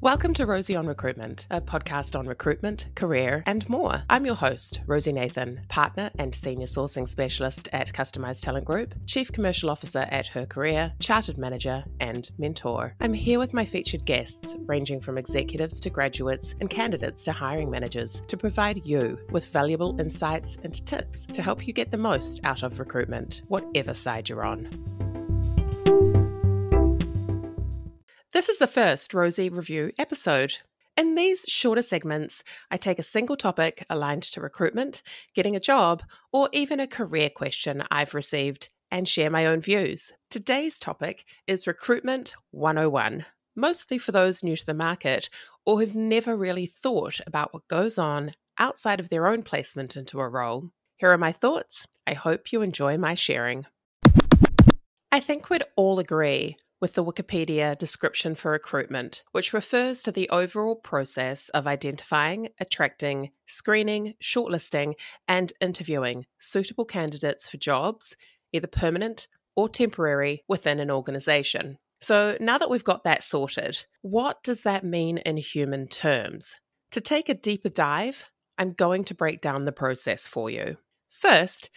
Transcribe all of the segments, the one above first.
Welcome to Rosey on Recruitment, a podcast on recruitment, career, and more. I'm your host, Rosey Nathan, partner and senior sourcing specialist at Customized Talent Group, chief commercial officer at Her Career, chartered manager, and mentor. I'm here with my featured guests, ranging from executives to graduates and candidates to hiring managers, to provide you with valuable insights and tips to help you get the most out of recruitment, whatever side you're on. This is the first Rosey Review episode. In these shorter segments, I take a single topic aligned to recruitment, getting a job, or even a career question I've received and share my own views. Today's topic is Recruitment 101, mostly for those new to the market or who've never really thought about what goes on outside of their own placement into a role. Here are my thoughts. I hope you enjoy my sharing. I think we'd all agree with the Wikipedia description for recruitment, which refers to the overall process of identifying, attracting, screening, shortlisting, and interviewing suitable candidates for jobs, either permanent or temporary, within an organisation. So, now that we've got that sorted, what does that mean in human terms? To take a deeper dive, I'm going to break down the process for you. First,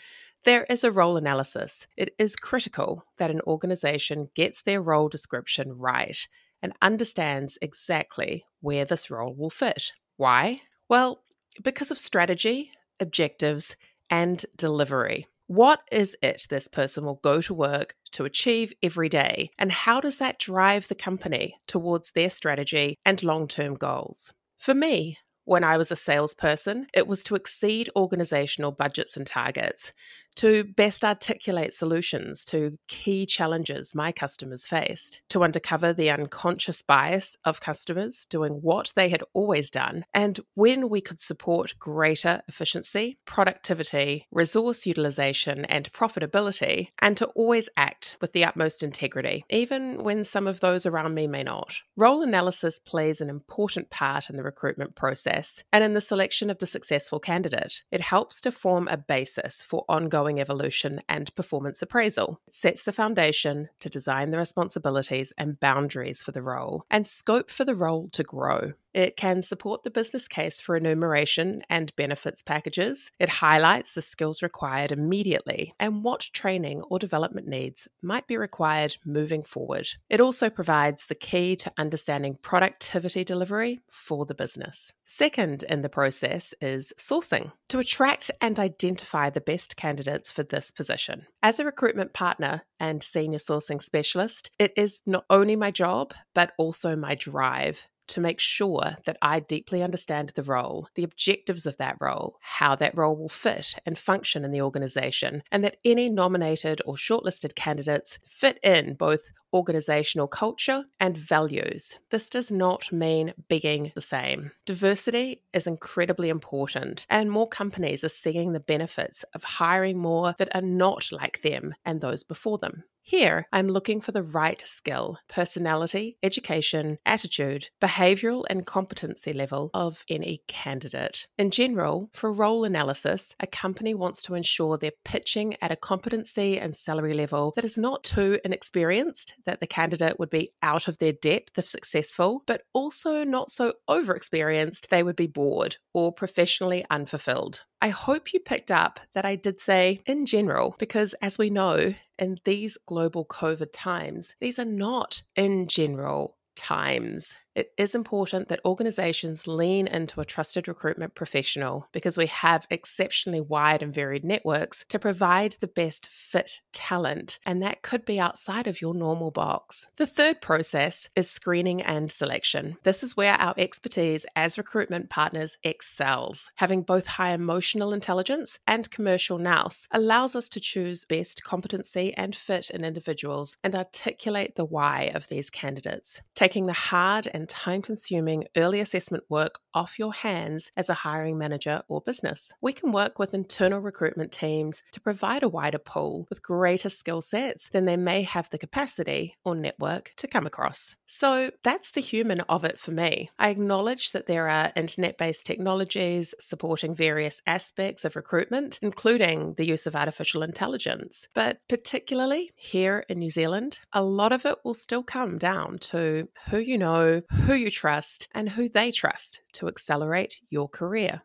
there is a role analysis. It is critical that an organization gets their role description right and understands exactly where this role will fit. Why? Well, because of strategy, objectives, and delivery. What is it this person will go to work to achieve every day? And how does that drive the company towards their strategy and long term goals? For me, when I was a salesperson, it was to exceed organizational budgets and targets, to best articulate solutions to key challenges my customers faced, to uncover the unconscious bias of customers doing what they had always done, and when we could support greater efficiency, productivity, resource utilization, and profitability, and to always act with the utmost integrity, even when some of those around me may not. Role analysis plays an important part in the recruitment process and in the selection of the successful candidate. It helps to form a basis for ongoing ongoing evolution and performance appraisal. It sets the foundation to design the responsibilities and boundaries for the role and scope for the role to grow. It can support the business case for enumeration and benefits packages. It highlights the skills required immediately and what training or development needs might be required moving forward. It also provides the key to understanding productivity delivery for the business. Second in the process is sourcing to attract and identify the best candidates for this position. As a recruitment partner and senior sourcing specialist, it is not only my job, but also my drive to make sure that I deeply understand the role, the objectives of that role, how that role will fit and function in the organization, and that any nominated or shortlisted candidates fit in both organizational culture and values. This does not mean being the same. Diversity is incredibly important, and more companies are seeing the benefits of hiring more that are not like them and those before them. Here, I'm looking for the right skill, personality, education, attitude, behavioral, and competency level of any candidate. In general, for role analysis, a company wants to ensure they're pitching at a competency and salary level that is not too inexperienced, that the candidate would be out of their depth if successful, but also not so overexperienced they would be bored or professionally unfulfilled. I hope you picked up that I did say in general, because as we know, in these global COVID times, these are not in general times it is important that organizations lean into a trusted recruitment professional because we have exceptionally wide and varied networks to provide the best fit talent, and that could be outside of your normal box. The third process is screening and selection. This is where our expertise as recruitment partners excels. Having both high emotional intelligence and commercial nous allows us to choose best competency and fit in individuals and articulate the why of these candidates. Taking the hard and and time consuming early assessment work off your hands as a hiring manager or business. We can work with internal recruitment teams to provide a wider pool with greater skill sets than they may have the capacity or network to come across. So that's the human of it for me. I acknowledge that there are internet based technologies supporting various aspects of recruitment, including the use of artificial intelligence. But particularly here in New Zealand, a lot of it will still come down to who you know, who you trust and who they trust to accelerate your career.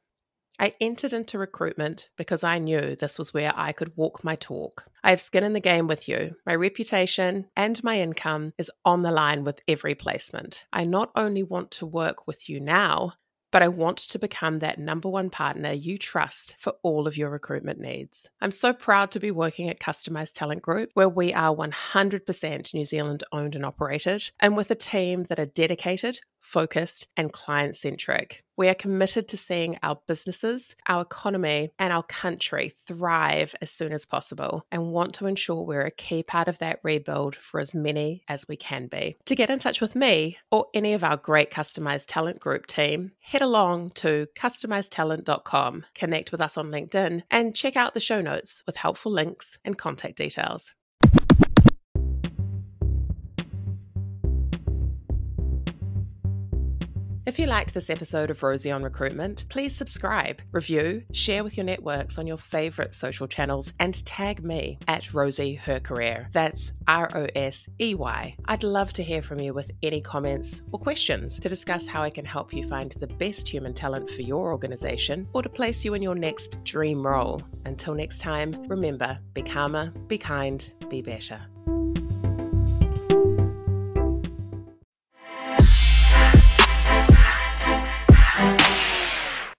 I entered into recruitment because I knew this was where I could walk my talk. I have skin in the game with you. My reputation and my income is on the line with every placement. I not only want to work with you now, but I want to become that number one partner you trust for all of your recruitment needs. I'm so proud to be working at Customized Talent Group, where we are 100% New Zealand owned and operated, and with a team that are dedicated, focused, and client centric. We are committed to seeing our businesses, our economy, and our country thrive as soon as possible and want to ensure we're a key part of that rebuild for as many as we can be. To get in touch with me or any of our great Customized Talent Group team, head along to customizedtalent.com, connect with us on LinkedIn, and check out the show notes with helpful links and contact details. If you liked this episode of Rosey on Recruitment, please subscribe, review, share with your networks on your favourite social channels, and tag me at Rosey Her Career. That's R O S E Y. I'd love to hear from you with any comments or questions to discuss how I can help you find the best human talent for your organisation or to place you in your next dream role. Until next time, remember be calmer, be kind, be better.